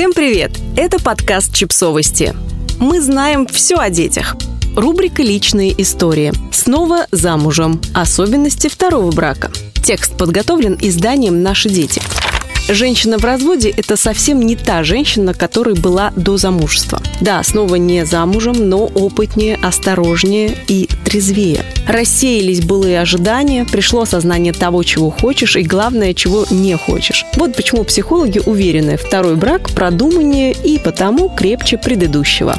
Всем привет! Это подкаст «Чипсовости». Мы знаем все о детях. Рубрика «Личные истории». Снова замужем. Особенности второго брака. Текст подготовлен изданием «Наши дети». Женщина в разводе – это совсем не та женщина, которой была до замужества. Да, снова не замужем, но опытнее, осторожнее и трезвее. Рассеялись былые ожидания, пришло осознание того, чего хочешь и, главное, чего не хочешь. Вот почему психологи уверены, второй брак продуманнее и потому крепче предыдущего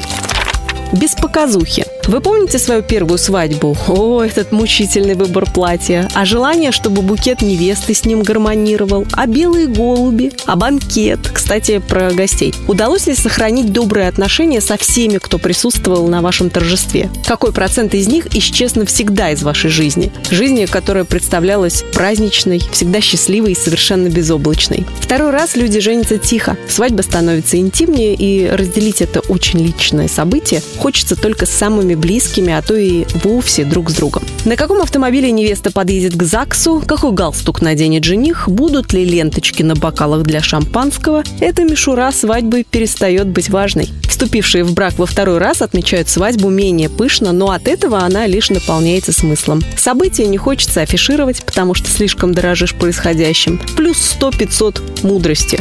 без показухи. Вы помните свою первую свадьбу? О, этот мучительный выбор платья. А желание, чтобы букет невесты с ним гармонировал. А белые голуби. А банкет. Кстати, про гостей. Удалось ли сохранить добрые отношения со всеми, кто присутствовал на вашем торжестве? Какой процент из них исчез навсегда из вашей жизни? Жизни, которая представлялась праздничной, всегда счастливой и совершенно безоблачной. Второй раз люди женятся тихо. Свадьба становится интимнее, и разделить это очень личное событие хочется только с самыми близкими, а то и вовсе друг с другом. На каком автомобиле невеста подъедет к ЗАГСу, какой галстук наденет жених, будут ли ленточки на бокалах для шампанского, эта мишура свадьбы перестает быть важной. Вступившие в брак во второй раз отмечают свадьбу менее пышно, но от этого она лишь наполняется смыслом. События не хочется афишировать, потому что слишком дорожишь происходящим. Плюс 100-500 мудрости.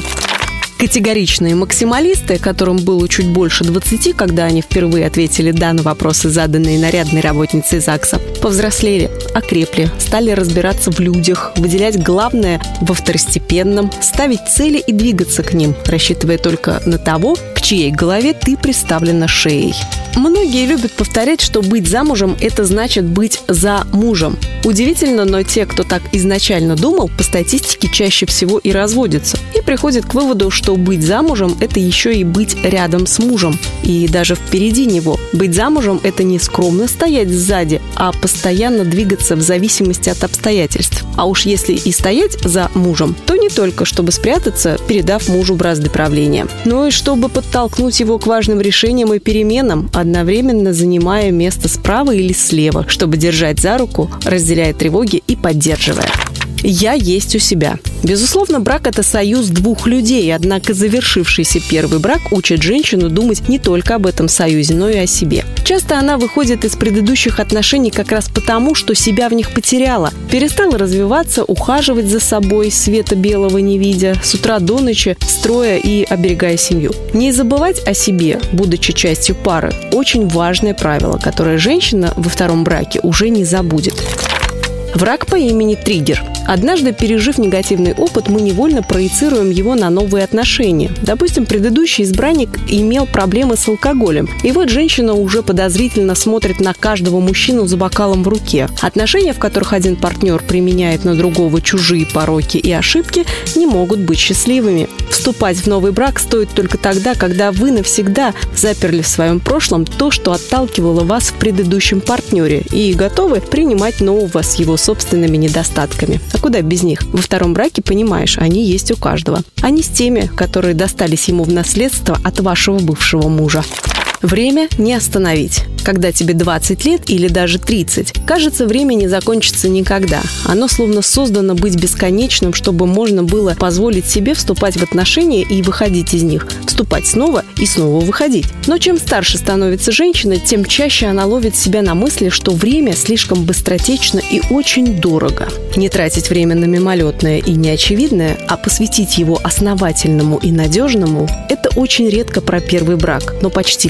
Категоричные максималисты, которым было чуть больше 20, когда они впервые ответили «да» на вопросы, заданные нарядной работницей ЗАГСа, повзрослели, окрепли, стали разбираться в людях, выделять главное во второстепенном, ставить цели и двигаться к ним, рассчитывая только на того, чьей голове ты приставлена шеей. Многие любят повторять, что быть замужем – это значит быть за мужем. Удивительно, но те, кто так изначально думал, по статистике чаще всего и разводятся. И приходят к выводу, что быть замужем – это еще и быть рядом с мужем. И даже впереди него. Быть замужем – это не скромно стоять сзади, а постоянно двигаться в зависимости от обстоятельств. А уж если и стоять за мужем, то не только, чтобы спрятаться, передав мужу бразды правления, но и чтобы подтолкнуть его к важным решениям и переменам, одновременно занимая место справа или слева, чтобы держать за руку, разделяя тревоги и поддерживая. «Я есть у себя». Безусловно, брак – это союз двух людей, однако завершившийся первый брак учит женщину думать не только об этом союзе, но и о себе. Часто она выходит из предыдущих отношений как раз потому, что себя в них потеряла, перестала развиваться, ухаживать за собой, света белого не видя, с утра до ночи, строя и оберегая семью. Не забывать о себе, будучи частью пары – очень важное правило, которое женщина во втором браке уже не забудет. Враг по имени Триггер. Однажды, пережив негативный опыт, мы невольно проецируем его на новые отношения. Допустим, предыдущий избранник имел проблемы с алкоголем. И вот женщина уже подозрительно смотрит на каждого мужчину за бокалом в руке. Отношения, в которых один партнер применяет на другого чужие пороки и ошибки, не могут быть счастливыми. Вступать в новый брак стоит только тогда, когда вы навсегда заперли в своем прошлом то, что отталкивало вас в предыдущем партнере, и готовы принимать нового с его собственными недостатками. А куда без них? Во втором браке, понимаешь, они есть у каждого. Не с теми, которые достались ему в наследство от вашего бывшего мужа. Время не остановить. Когда тебе 20 лет или даже 30, кажется, время не закончится никогда. Оно словно создано быть бесконечным, чтобы можно было позволить себе вступать в отношения и выходить из них, вступать снова и снова выходить. Но чем старше становится женщина, тем чаще она ловит себя на мысли, что время слишком быстротечно и очень дорого. Не тратить время на мимолетное и неочевидное, а посвятить его основательному и надежному – это очень редко про первый брак, но почти